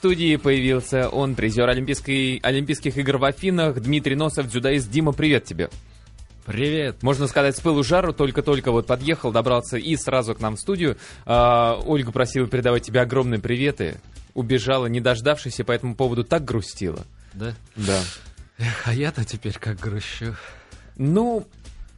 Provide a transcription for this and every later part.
студии появился он, призер Олимпийской, Олимпийских игр в Афинах, Дмитрий Носов, дзюдоист. Дима, привет тебе. Привет. Можно сказать, с пылу жару, только-только вот подъехал, добрался и сразу к нам в студию. А, Ольга просила передавать тебе огромные приветы. Убежала, не дождавшись, и по этому поводу так грустила. Да? Да. Эх, а я-то теперь как грущу. Ну,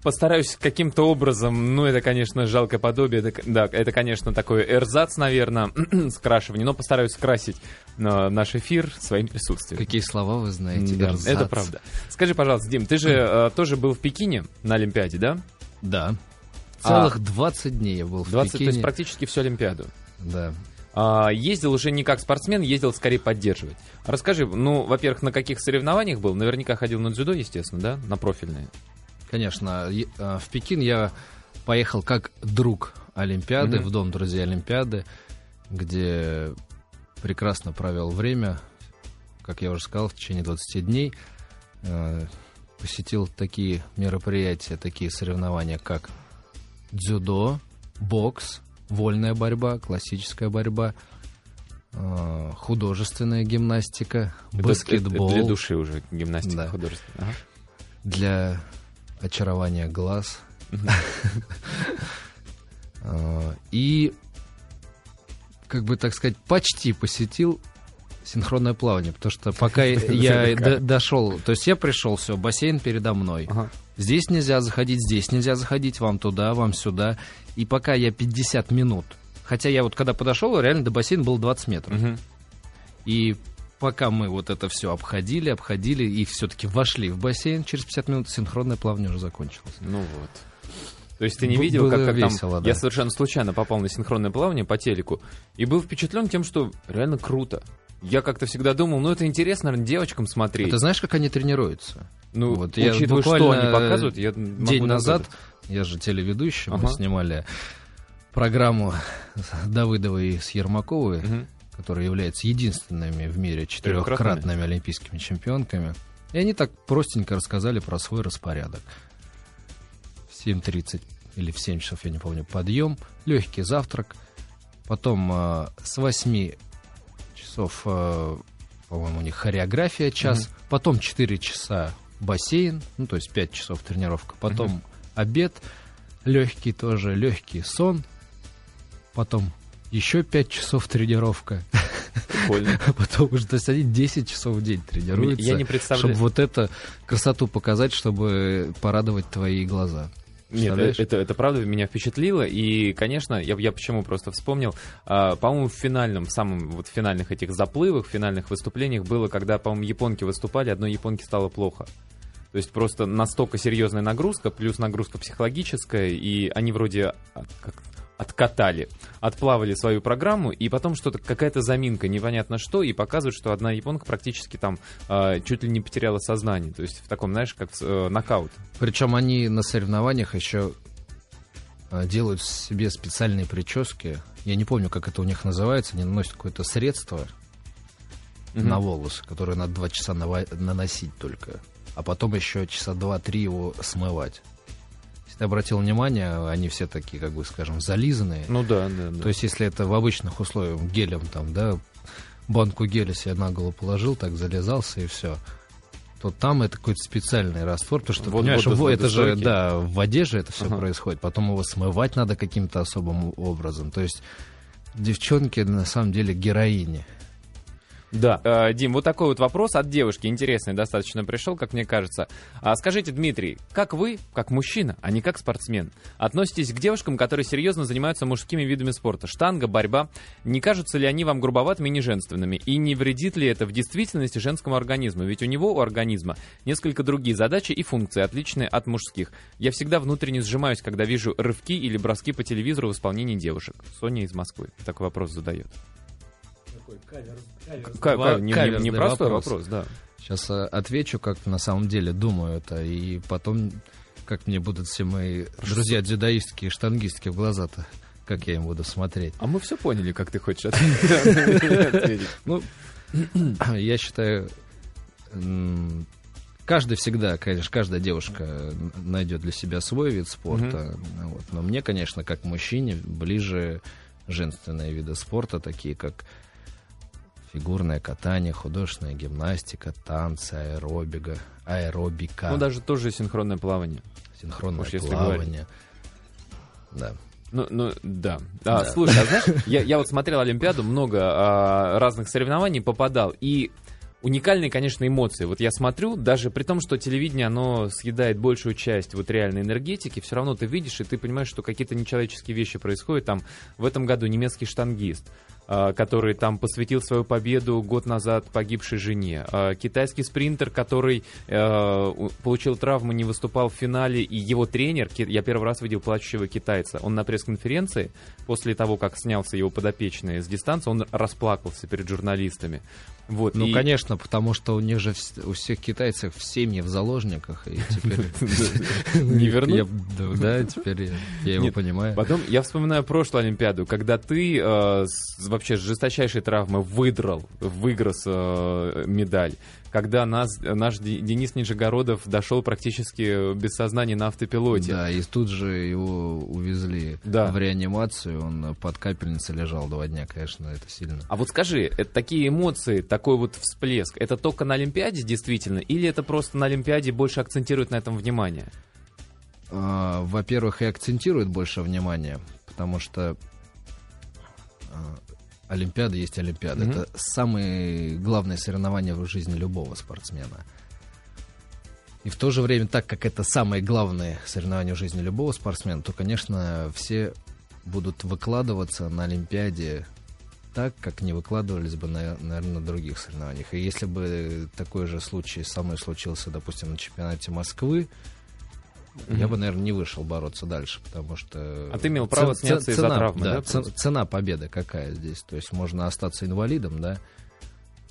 постараюсь каким-то образом, ну, это, конечно, жалкое подобие, это, да, это, конечно, такой эрзац, наверное, скрашивание, но постараюсь скрасить э, наш эфир своим присутствием. Какие слова вы знаете? Да, Эрзац. это правда. Скажи, пожалуйста, Дим, ты же э, тоже был в Пекине на Олимпиаде, да? Да. А. Целых 20 дней я был в 20, то Пекине. есть практически всю Олимпиаду. Да. А, ездил уже не как спортсмен, ездил скорее поддерживать. Расскажи, ну, во-первых, на каких соревнованиях был? Наверняка ходил на дзюдо, естественно, да? На профильные. Конечно, а, в Пекин я поехал как друг Олимпиады, Мгм. в Дом друзей Олимпиады, где прекрасно провел время, как я уже сказал, в течение 20 дней. Э, Посетил такие мероприятия, такие соревнования, как дзюдо, бокс, вольная борьба, классическая борьба, э, художественная гимнастика, баскетбол это для души уже гимнастика Да. художественная. Ага. для очарования глаз. Э, И, как бы так сказать, почти посетил синхронное плавание, потому что пока я до- дошел, то есть я пришел, все, бассейн передо мной. Ага. Здесь нельзя заходить, здесь нельзя заходить, вам туда, вам сюда. И пока я 50 минут, хотя я вот когда подошел, реально до бассейна было 20 метров. И пока мы вот это все обходили, обходили и все-таки вошли в бассейн, через 50 минут синхронное плавание уже закончилось. Ну вот. То есть ты не Б- видел, как, как там... весело, да. Я совершенно случайно попал на синхронное плавание по телеку и был впечатлен тем, что реально круто. Я как-то всегда думал, ну это интересно, наверное, девочкам А смотреть. ты знаешь, как они тренируются? Ну, вот я учитывая, что они показывают, я День назад, я же телеведущий, мы Ага. снимали программу Давыдовой с Ермаковой, Мгм. Которые являются единственными в мире Четырехкратными? олимпийскими чемпионками. И они так простенько рассказали про свой распорядок. В 7.30 или в 7 часов, я не помню, подъем, легкий завтрак, потом э, с 8 часов, э, по-моему, у них хореография час, потом 4 часа бассейн, ну, то есть 5 часов тренировка, потом обед, легкий тоже, легкий сон, потом еще 5 часов тренировка, Прикольно. потом уже, то есть они 10 часов в день тренируются, Я не представляю. чтобы вот эту красоту показать, чтобы порадовать твои глаза. Нет, Представляешь? это, это правда меня впечатлило. И, конечно, я, я почему просто вспомнил, а, по-моему, в финальном, в самом вот финальных этих заплывах, финальных выступлениях было, когда, по-моему, японки выступали, одной японке стало плохо. То есть просто настолько серьезная нагрузка, плюс нагрузка психологическая, и они вроде от- как откатали, отплавали свою программу, и потом что-то, какая-то заминка, непонятно что, и показывают, что одна японка практически там а, чуть ли не потеряла сознание. То есть в таком, знаешь, как э, нокаут. Причем они на соревнованиях еще э, делают себе специальные прически. Я не помню, как это у них называется. Они наносят какое-то средство Мгм. на волос, которое надо два часа наносить только. А потом еще часа два-три его смывать. Обратил внимание, они все такие, как бы, скажем, зализанные. Ну да, да, да. То есть, если это в обычных условиях гелем, там, да, банку геля себе на голову положил, так залезался и все, то там это какой-то специальный раствор, потому что, Вод- понимаешь, водо- во- это же, да, в воде же это все Ага. происходит, потом его смывать надо каким-то особым образом. То есть, девчонки на самом деле героини. Да. Э, Дим, вот такой вот вопрос от девушки, интересный достаточно пришел, как мне кажется. А скажите, Дмитрий, как вы, как мужчина, а не как спортсмен, относитесь к девушкам, которые серьезно занимаются мужскими видами спорта? Штанга, борьба. Не кажутся ли они вам грубоватыми и неженственными? И не вредит ли это в действительности женскому организму? Ведь у него, у организма, несколько другие задачи и функции, отличные от мужских. Я всегда внутренне сжимаюсь, когда вижу рывки или броски по телевизору в исполнении девушек. Соня из Москвы такой вопрос задает. Ка- ка- не- не- Каверзный Непростой вопрос. вопрос, да. Сейчас э, отвечу, как на самом деле думаю это, и потом, как мне будут все мои друзья дзюдоистки и штангистки в глаза-то, как я им буду смотреть. А мы все поняли, как ты хочешь ответить. Ну, я считаю, каждый всегда, конечно, каждая девушка найдет для себя свой вид спорта. Вот. Но мне, конечно, как мужчине, ближе женственные виды спорта, такие как фигурное катание, художественная гимнастика, танцы, аэробика, аэробика, Ну, даже тоже синхронное плавание. синхронное уж плавание. Да. Ну, ну да. А, Да. Слушай, а знаешь, я, я вот смотрел Олимпиаду, много а, разных соревнований попадал, и уникальные, конечно, эмоции. Вот я смотрю, даже при том, что телевидение, оно съедает большую часть вот реальной энергетики, все равно ты видишь, и ты понимаешь, что какие-то нечеловеческие вещи происходят. Там в этом году немецкий штангист, который там посвятил свою победу год назад погибшей жене. А, Китайский спринтер, который э, получил травму, не выступал в финале, и его тренер, я первый раз видел плачущего китайца, он на пресс-конференции, после того, как снялся его подопечный с дистанции, он расплакался перед журналистами. Вот, Ну, и- конечно, потому что у них же у всех китайцев семьи в заложниках, и теперь... Не вернут? Я- Да, теперь я- его понимаю. Потом я вспоминаю прошлую Олимпиаду, когда ты э, вообще жесточайшей травмы выдрал, выгрыз э, медаль. Когда нас, наш Де- Денис Нижегородов дошел практически без сознания на автопилоте. Да, и тут же его увезли Да. в реанимацию, он под капельницей лежал два дня, конечно, это сильно. А вот скажи, это такие эмоции, такой вот всплеск, это только на Олимпиаде действительно, или это просто на Олимпиаде больше акцентирует на этом внимание? А, Во-первых, и акцентирует больше внимания, потому что а, Олимпиада есть Олимпиада. Мгм. Это самые главные соревнования в жизни любого спортсмена. И в то же время, так как это самые главные соревнования в жизни любого спортсмена, то, конечно, все будут выкладываться на Олимпиаде так, как не выкладывались бы, на, наверное, на других соревнованиях. И если бы такой же случай со мной случился, допустим, на чемпионате Москвы, я бы, наверное, не вышел бороться дальше, потому что... А ты имел право ц- сняться из-за цена, травмы, да, ц- просто? цена победы какая здесь? То есть можно остаться инвалидом, да,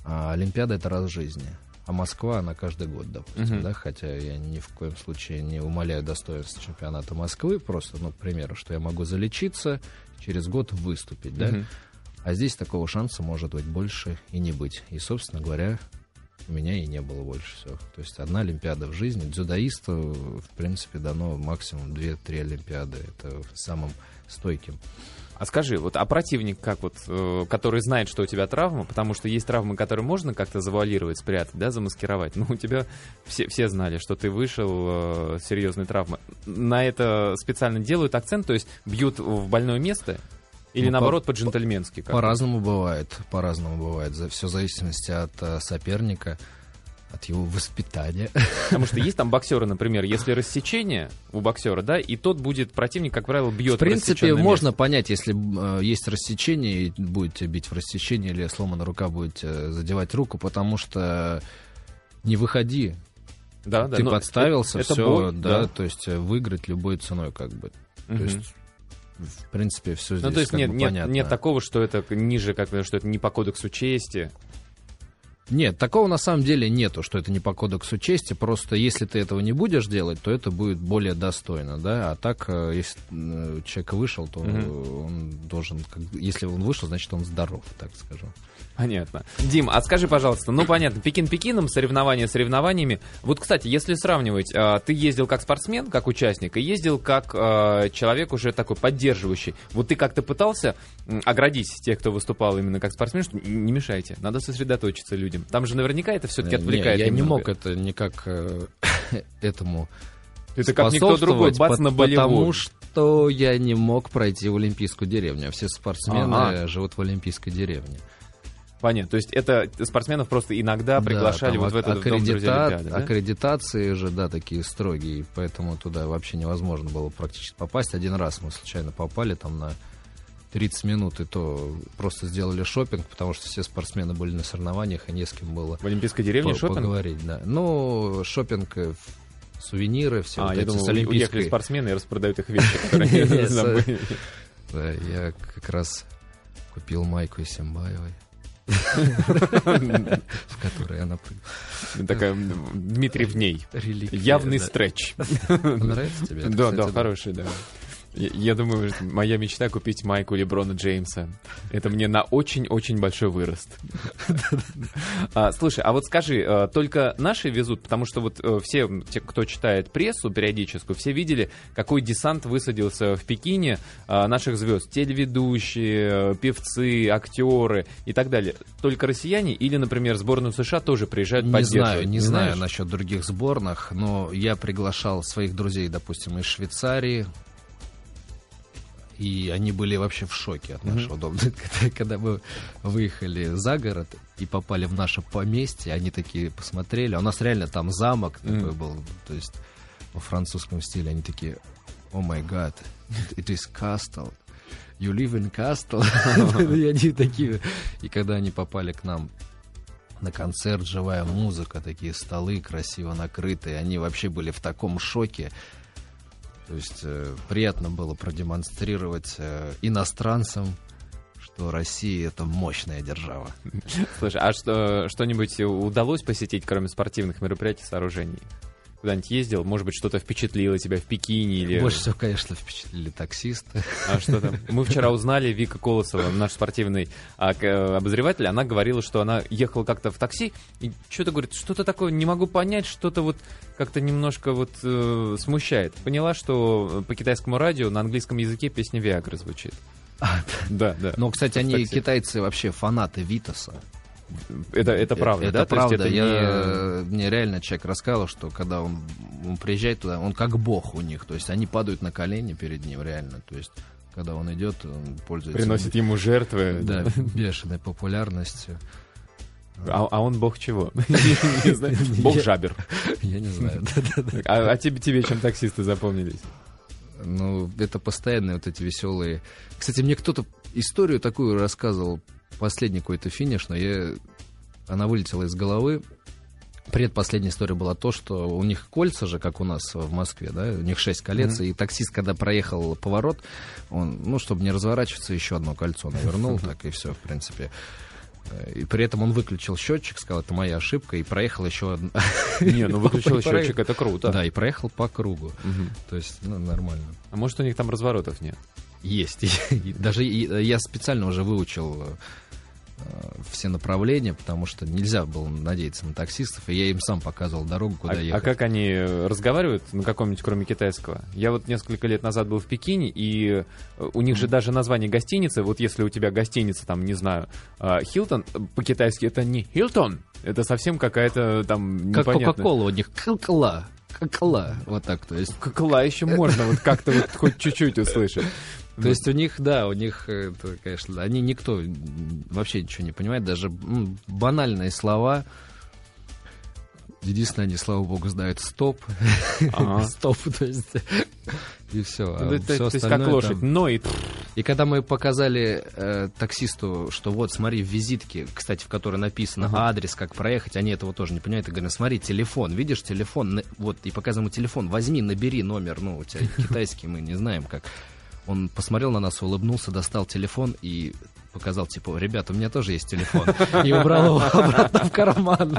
а Олимпиада — это раз в жизни. А Москва, она каждый год, допустим, Мгм. да, хотя я ни в коем случае не умаляю достоинств чемпионата Москвы, просто, ну, к примеру, что я могу залечиться, через год выступить, да, Мгм. а здесь такого шанса может быть больше и не быть. И, собственно говоря, у меня и не было больше всего. То есть одна Олимпиада в жизни. Дзюдоисту, в принципе, дано максимум 2-3 Олимпиады. Это самым стойким. А скажи, вот а противник как вот, э, который знает, что у тебя травма, потому что есть травмы, которые можно как-то завуалировать, спрятать, да, замаскировать. Ну, у тебя все, все знали, что ты вышел э, серьезной травмы. На это специально делают акцент, то есть бьют в больное место или Ну, по- наоборот по-джентльменски? как-то? По-разному бывает. По-разному бывает. За, все в зависимости от э, соперника, от его воспитания. Потому что есть там боксеры, например, если рассечение у боксера, да, и тот будет, противник, как правило, бьет В принципе, можно место. понять, если э, есть рассечение, и будете бить в рассечение, или сломана рука, будете э, задевать руку, потому что не выходи, Да, да, ты но подставился, это все, боль, да, да. то есть э, выиграть любой ценой, как бы. То Мгм. есть, в принципе, все здесь Ну, то есть нет, нет, понятно. нет такого, что это ниже, как что это не по кодексу чести. Нет, такого на самом деле нету, что это не по кодексу чести. Просто если ты этого не будешь делать, то это будет более достойно, да. А так, э, если э, человек вышел, то Мгм. он должен, если он вышел, значит он здоров, так скажу. Понятно. Дим, а скажи, пожалуйста, ну понятно, Пекин Пекином, соревнования соревнованиями. Вот, кстати, если сравнивать, а, ты ездил как спортсмен, как участник, и ездил как человек уже такой поддерживающий. Вот ты как-то пытался оградить тех, кто выступал именно как спортсмен, что не мешайте, надо сосредоточиться людям. Там же наверняка это все-таки Э, не, отвлекает я не немного. мог это никак э, этому Это как никто другой, бац, на болевой. Потому что я не мог пройти в Олимпийскую деревню. Все спортсмены Ага. живут в Олимпийской деревне. Понятно. То есть это спортсменов просто иногда Да, приглашали там вот в этот в Дом аккредита- Олимпиады, да? Аккредитации же, да, такие строгие, поэтому туда вообще невозможно было практически попасть. Один раз мы случайно попали там на 30 минут, и то просто сделали шопинг, потому что все спортсмены были на соревнованиях, и не с кем было В Олимпийской деревне по- шопинг? поговорить. Да. Ну, шопинг, э, сувениры, все А, вот я эти думал, с уехали Олимпийской. спортсмены и распродают их вещи, которые они забыли. Да, я как раз купил майку Симбаевой, в которой она прыг- Такая Дмитрий в ней. Явный стретч. Нравится тебе? Да, да, хороший, да. Я, я думаю, моя мечта купить майку Леброна Джеймса. Это мне на очень-очень большой вырост. А, Слушай, а вот скажи, э, только наши везут, потому что вот э, все, те, кто читает прессу периодическую, все видели, какой десант высадился в Пекине а, наших звезд. Телеведущие, э, певцы, актеры и так далее. Только россияне или, например, сборную США тоже приезжают Не поддерживать? знаю, не знаю насчет других сборных, но я приглашал своих друзей, допустим, из Швейцарии, и они были вообще в шоке от нашего дома. Когда, когда мы выехали за город и попали в наше поместье, они такие посмотрели. У нас реально там замок такой Мгм. был, то есть во французском стиле. Они такие, о май гад, it is castle. You live in castle. И они такие. И когда они попали к нам на концерт, живая музыка, такие столы красиво накрытые, они вообще были в таком шоке. То есть э, приятно было продемонстрировать э, иностранцам, что Россия это мощная держава. Слушай, а что, что-нибудь удалось посетить, кроме спортивных мероприятий, сооружений? Куда-нибудь ездил? Может быть, что-то впечатлило тебя в Пекине или... Больше всего, конечно, впечатлили таксисты. А что там? Мы вчера узнали, Вика Колосова, наш спортивный а, э, обозреватель, она говорила, что она ехала как-то в такси, и что-то говорит, что-то такое, не могу понять, что-то вот как-то немножко вот э, смущает. Поняла, что по китайскому радио на английском языке песня Виагры звучит. Да, да. Но, кстати, В они, китайцы, вообще фанаты Витаса. Это, это правда, это да? То есть правда. это Я, не- Мне реально человек рассказывал, что когда он, он приезжает туда, он как бог у них. То есть они падают на колени перед ним, реально. То есть когда он идет, он пользуется... Приносит ему жертвы. Да, бешеной популярностью. А, а он бог чего? Бог жабер. Я не знаю. А, а тебе чем таксисты запомнились? Ну, это постоянные вот эти веселые... Кстати, мне кто-то историю такую рассказывал, последний какой-то финиш, но я... она вылетела из головы. Предпоследняя история была то, что у них кольца же, как у нас в Москве, да, у них шесть колец, и таксист, когда проехал поворот, он, ну, чтобы не разворачиваться, еще одно кольцо навернул, так и все, в принципе. Э, И при этом он выключил счетчик, сказал, это моя ошибка, и проехал еще одно. Не, ну выключил счетчик, это круто. Да, и проехал по кругу. То есть, ну, нормально. А может, у них там разворотов нет? Есть. Даже и- я специально уже выучил э, все направления, потому что нельзя было надеяться на таксистов, и я им сам показывал дорогу, куда а, а ехать. как они э, разговаривают на каком-нибудь, кроме китайского? Я вот несколько лет назад был в Пекине, и э, у них же даже название гостиницы, вот если у тебя гостиница, там, не знаю, а, Хилтон, э, по-китайски это не Хилтон, это совсем какая-то там Как непонятная... Кока-Кола у них, кокла, кокла, вот так, то есть. Кокла еще можно вот как-то вот хоть чуть-чуть услышать. То есть у них, да, у них, э, это, конечно, они никто вообще ничего не понимает, даже м, банальные слова. Единственное, они, слава богу, знают стоп. Ага. Стоп, то есть. И все. Ну, то- то есть как лошадь, но и... И когда мы показали э, таксисту, что вот, смотри, в визитке, кстати, в которой написано Ага. адрес, как проехать, они этого тоже не понимают. И говорят, смотри, телефон, видишь, телефон, вот, и показываем телефон, возьми, набери номер, ну, у тебя китайский, мы не знаем как. Он посмотрел на нас, улыбнулся, достал телефон и показал, типа, ребята, у меня тоже есть телефон. И убрал его обратно в карман.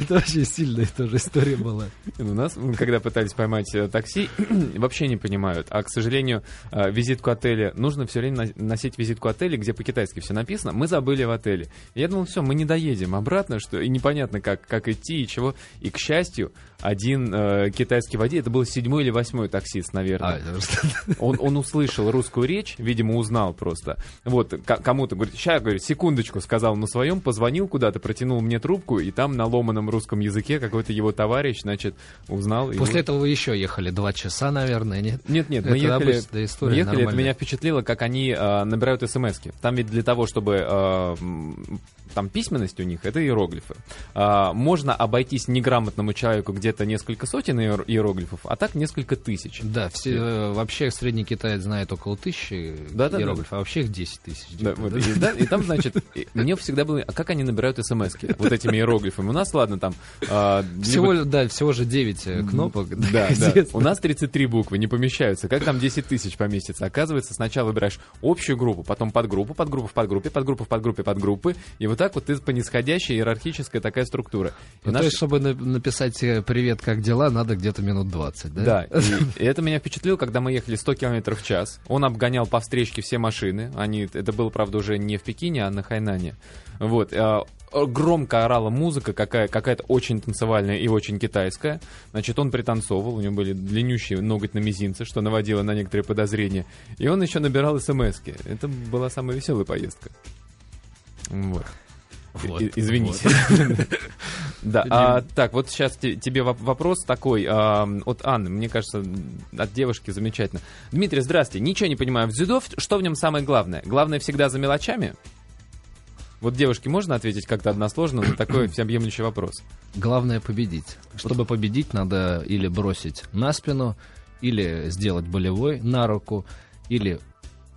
Это очень сильная тоже история была. У нас, м, когда пытались поймать э, такси, вообще не понимают. А, к сожалению, э, визитку отеля, нужно все время носить визитку отеля, где по-китайски все написано. Мы забыли в отеле. Я думал, все, мы не доедем обратно, что и непонятно, как, как идти и чего. И, к счастью, один э, китайский водитель, это был седьмой или восьмой таксист, А, наверное. просто- Он, он услышал русскую речь, видимо, узнал просто. Вот, к- кому-то говорит, сейчас, говорит, секундочку, сказал на своем, позвонил куда-то, протянул мне трубку, и там на ломаном русском языке какой-то его товарищ, значит, узнал. и После вот- этого вы еще ехали два часа, наверное, нет? Нет, нет, Это мы ехали, мы ехали это меня впечатлило, как они э, набирают смс -ки. Там ведь для того, чтобы э, там письменность у них, это иероглифы. А, можно обойтись неграмотному человеку где-то несколько сотен иер- иероглифов, а так несколько тысяч. Да, все, э, вообще средний китаец знает около тысячи Да-да-да. иероглифов, а вообще их 10 тысяч. Да, вот И, да, и там, значит, мне всегда было, а как они набирают смс вот этими иероглифами? У нас, ладно, там... а, Всего, либо- да, всего же 9 кнопок. Да, да. У нас 33 буквы не помещаются. Как там 10 тысяч поместится? Оказывается, сначала выбираешь общую группу, потом подгруппу, подгруппу в подгруппе, подгруппу в подгуппе, подгруппы. И вот так вот ты по нисходящей иерархическая такая структура. Ну, наш- То есть, чтобы на- написать э, «Привет, как дела?», надо где-то минут 20, да? Да, и, и это меня впечатлило, когда мы ехали 100 км в час. Он обгонял по встречке все машины. Они, это было, правда, уже не в Пекине, а на Хайнане. Вот. а, Громко орала музыка, какая, какая-то очень танцевальная и очень китайская. Значит, он пританцовывал, у него были длиннющие ноготь на мизинце, что наводило на некоторые подозрения. И он еще набирал смс -ки. Это была самая веселая поездка. Вот. Вот, И- Извините. Да, а, так, вот сейчас те- тебе воп- вопрос такой а, от Анны, мне кажется, от девушки замечательно. Дмитрий, здрасте, ничего не понимаю в дзюдо, что в нем самое главное? Главное всегда за мелочами? Вот девушке можно ответить как-то односложно на такой всеобъемлющий вопрос? Главное победить. Чтобы победить, надо или бросить на спину, или сделать болевой на руку, или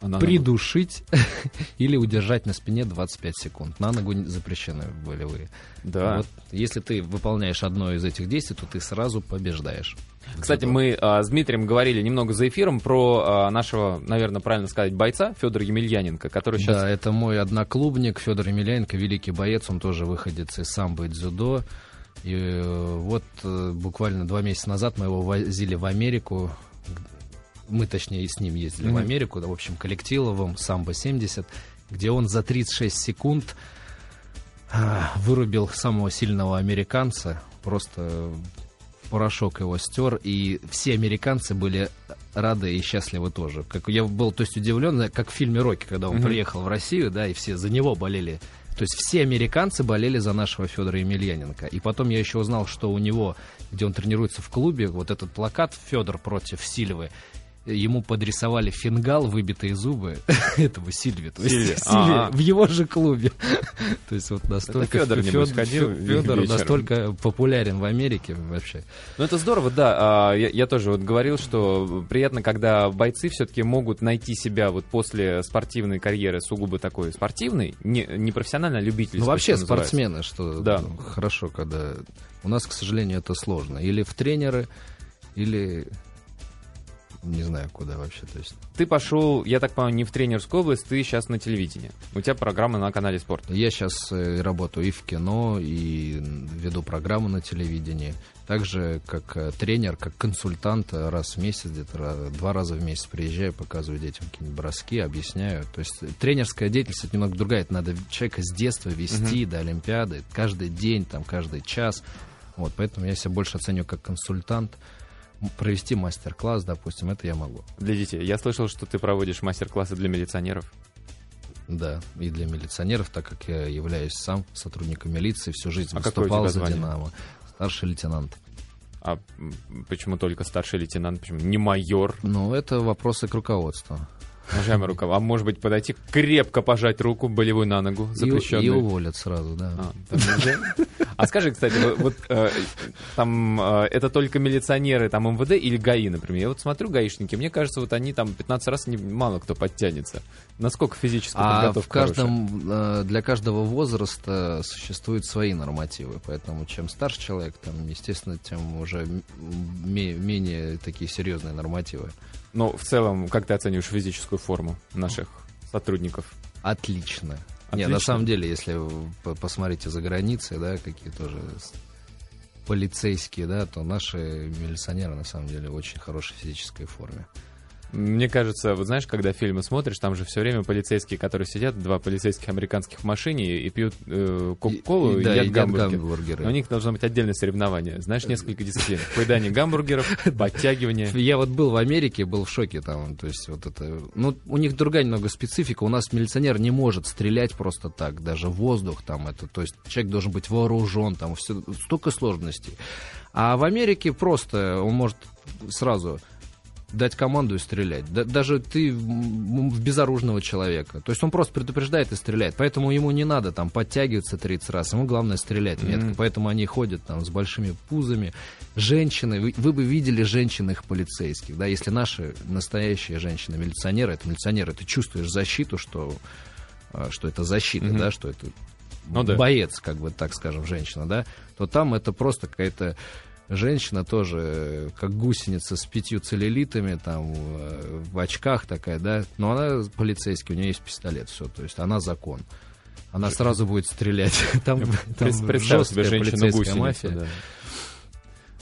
А придушить, или удержать на спине 25 секунд. На ногу запрещены болевые. Да. Вот, если ты выполняешь одно из этих действий, то ты сразу побеждаешь. Кстати, мы а, с Дмитрием говорили немного за эфиром про а, нашего, наверное, правильно сказать, бойца Федора Емельяненко, который сейчас... Да, это мой одноклубник Федор Емельяненко, великий боец, он тоже выходец из самбо и дзюдо. И э, вот э, буквально два месяца назад мы его возили в Америку. Мы, точнее, с ним ездили в Мгм. Америку, да, в общем, коллективовым самбо-70, где он за 36 секунд а, вырубил самого сильного американца, просто в порошок его стер, и все американцы были рады и счастливы тоже. Как я был, то есть удивлен, как в фильме Рокки, когда он Мгм. приехал в Россию, да, и все за него болели. То есть все американцы болели за нашего Федора Емельяненко. И потом я еще узнал, что у него, где он тренируется в клубе, вот этот плакат Федор против Сильвы, ему подрисовали фингал, выбитые зубы этого Сильви. То есть Сильви. Сильви в его же клубе. То есть вот настолько небось, Фёд- ходил вечером. настолько популярен в Америке вообще. Ну, это здорово, да. А, Я, я тоже вот говорил, что приятно, когда бойцы все-таки могут найти себя вот после спортивной карьеры сугубо такой спортивной, не, не профессионально, а любительской. Ну вообще что спортсмены, что Да. ну, хорошо, когда у нас, к сожалению, это сложно. Или в тренеры, или не знаю куда вообще. То есть Ты пошел, я так понимаю, не в тренерскую область, ты сейчас на телевидении. У тебя программа на канале «Спорт». я сейчас работаю и в кино, и веду программу на телевидении. Также как э, тренер, как консультант э, раз в месяц, где-то два раза в месяц приезжаю, показываю детям какие-нибудь броски, объясняю. То есть тренерская деятельность это немного другая. Это надо человека с детства вести до Олимпиады, каждый день, там, каждый час. Вот, поэтому я себя больше оцениваю как консультант. Провести мастер-класс, допустим, это я могу. Для детей. Я слышал, что ты проводишь мастер-классы для милиционеров. Да, и для милиционеров, так как я являюсь сам сотрудником милиции, всю жизнь А выступал за звание? «Динамо». Старший лейтенант. А почему только старший лейтенант? Почему не майор? Ну, это вопросы к руководству. Уважаемый рукав, а может быть подойти, крепко пожать руку, болевую на ногу, И, запрещенную? и уволят сразу, да. А? А скажи, кстати, вот, э, там э, это только милиционеры, там МВД или ГАИ, например? Я вот смотрю гаишники, мне кажется, вот они там 15 раз не, мало кто подтянется. Насколько физическая А подготовка в каждом, э, для каждого возраста существуют свои нормативы, поэтому чем старше человек, там, естественно, тем уже менее такие серьезные нормативы. Ну, в целом, как ты оцениваешь физическую форму наших сотрудников? Отлично. Не, Отлично. на самом деле, если посмотрите за границей, да, какие тоже полицейские, да, то наши милиционеры на самом деле в очень хорошей физической форме. Мне кажется, вот знаешь, когда фильмы смотришь, там же все время полицейские, которые сидят, два полицейских американских в машине и пьют э, кока-колу и, да, едят едят гамбургер. гамбургеры. Но у них должно быть отдельное соревнование. Знаешь, несколько дисциплин. Поедание гамбургеров, подтягивание. Я вот был в Америке, был в шоке там, то есть вот это... Ну, у них другая немного специфика, у нас милиционер не может стрелять просто так, даже воздух там это, то есть человек должен быть вооружен, там все, столько сложностей. А в Америке просто он может сразу дать команду и стрелять. Да- даже ты в безоружного человека. То есть он просто предупреждает и стреляет. Поэтому ему не надо там подтягиваться 30 раз. Ему главное стрелять метко. Мгм. Поэтому они ходят там с большими пузами. Женщины, вы, вы бы видели женщин их полицейских. Да? Если наши настоящие женщины-милиционеры, это милиционеры, ты чувствуешь защиту, что а, что это защита, Мгм. да, что это Ну да. боец, как бы так скажем, женщина, да, то там это просто какая-то женщина тоже, э, как гусеница с пятью целлюлитами, там, э, в очках такая, да, но она полицейский, у нее есть пистолет, все, то есть она закон. Она сразу будет стрелять. Там, там жесткая полицейская мафия. да.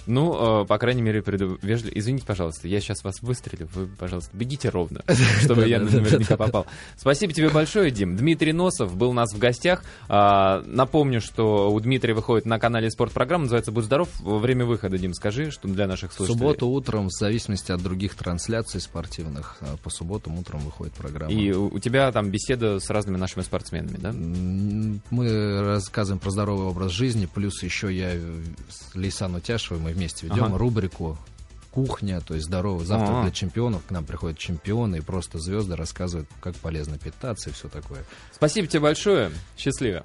Ну, э, по крайней мере, преду... вежливо. Извините, пожалуйста, я сейчас вас выстрелю. Вы, пожалуйста, бегите ровно, чтобы я наверняка попал. Спасибо тебе большое, Дим. Дмитрий Носов был у нас в гостях. А, Напомню, что у Дмитрия выходит на канале спортпрограмма, называется «Будь здоров». Время выхода, Дим, скажи, что для наших слушателей. субботу утром, в зависимости от других трансляций спортивных, а по субботам утром выходит программа. И у тебя там беседа с разными нашими спортсменами, да? Мы рассказываем про здоровый образ жизни, плюс еще я э, с Лейсану Тяшевой, мы вместе ведем Ага. рубрику «Кухня», то есть здоровый завтрак А-а. для чемпионов. К нам приходят чемпионы и просто звезды рассказывают, как полезно питаться и все такое. Спасибо тебе большое. Счастливо.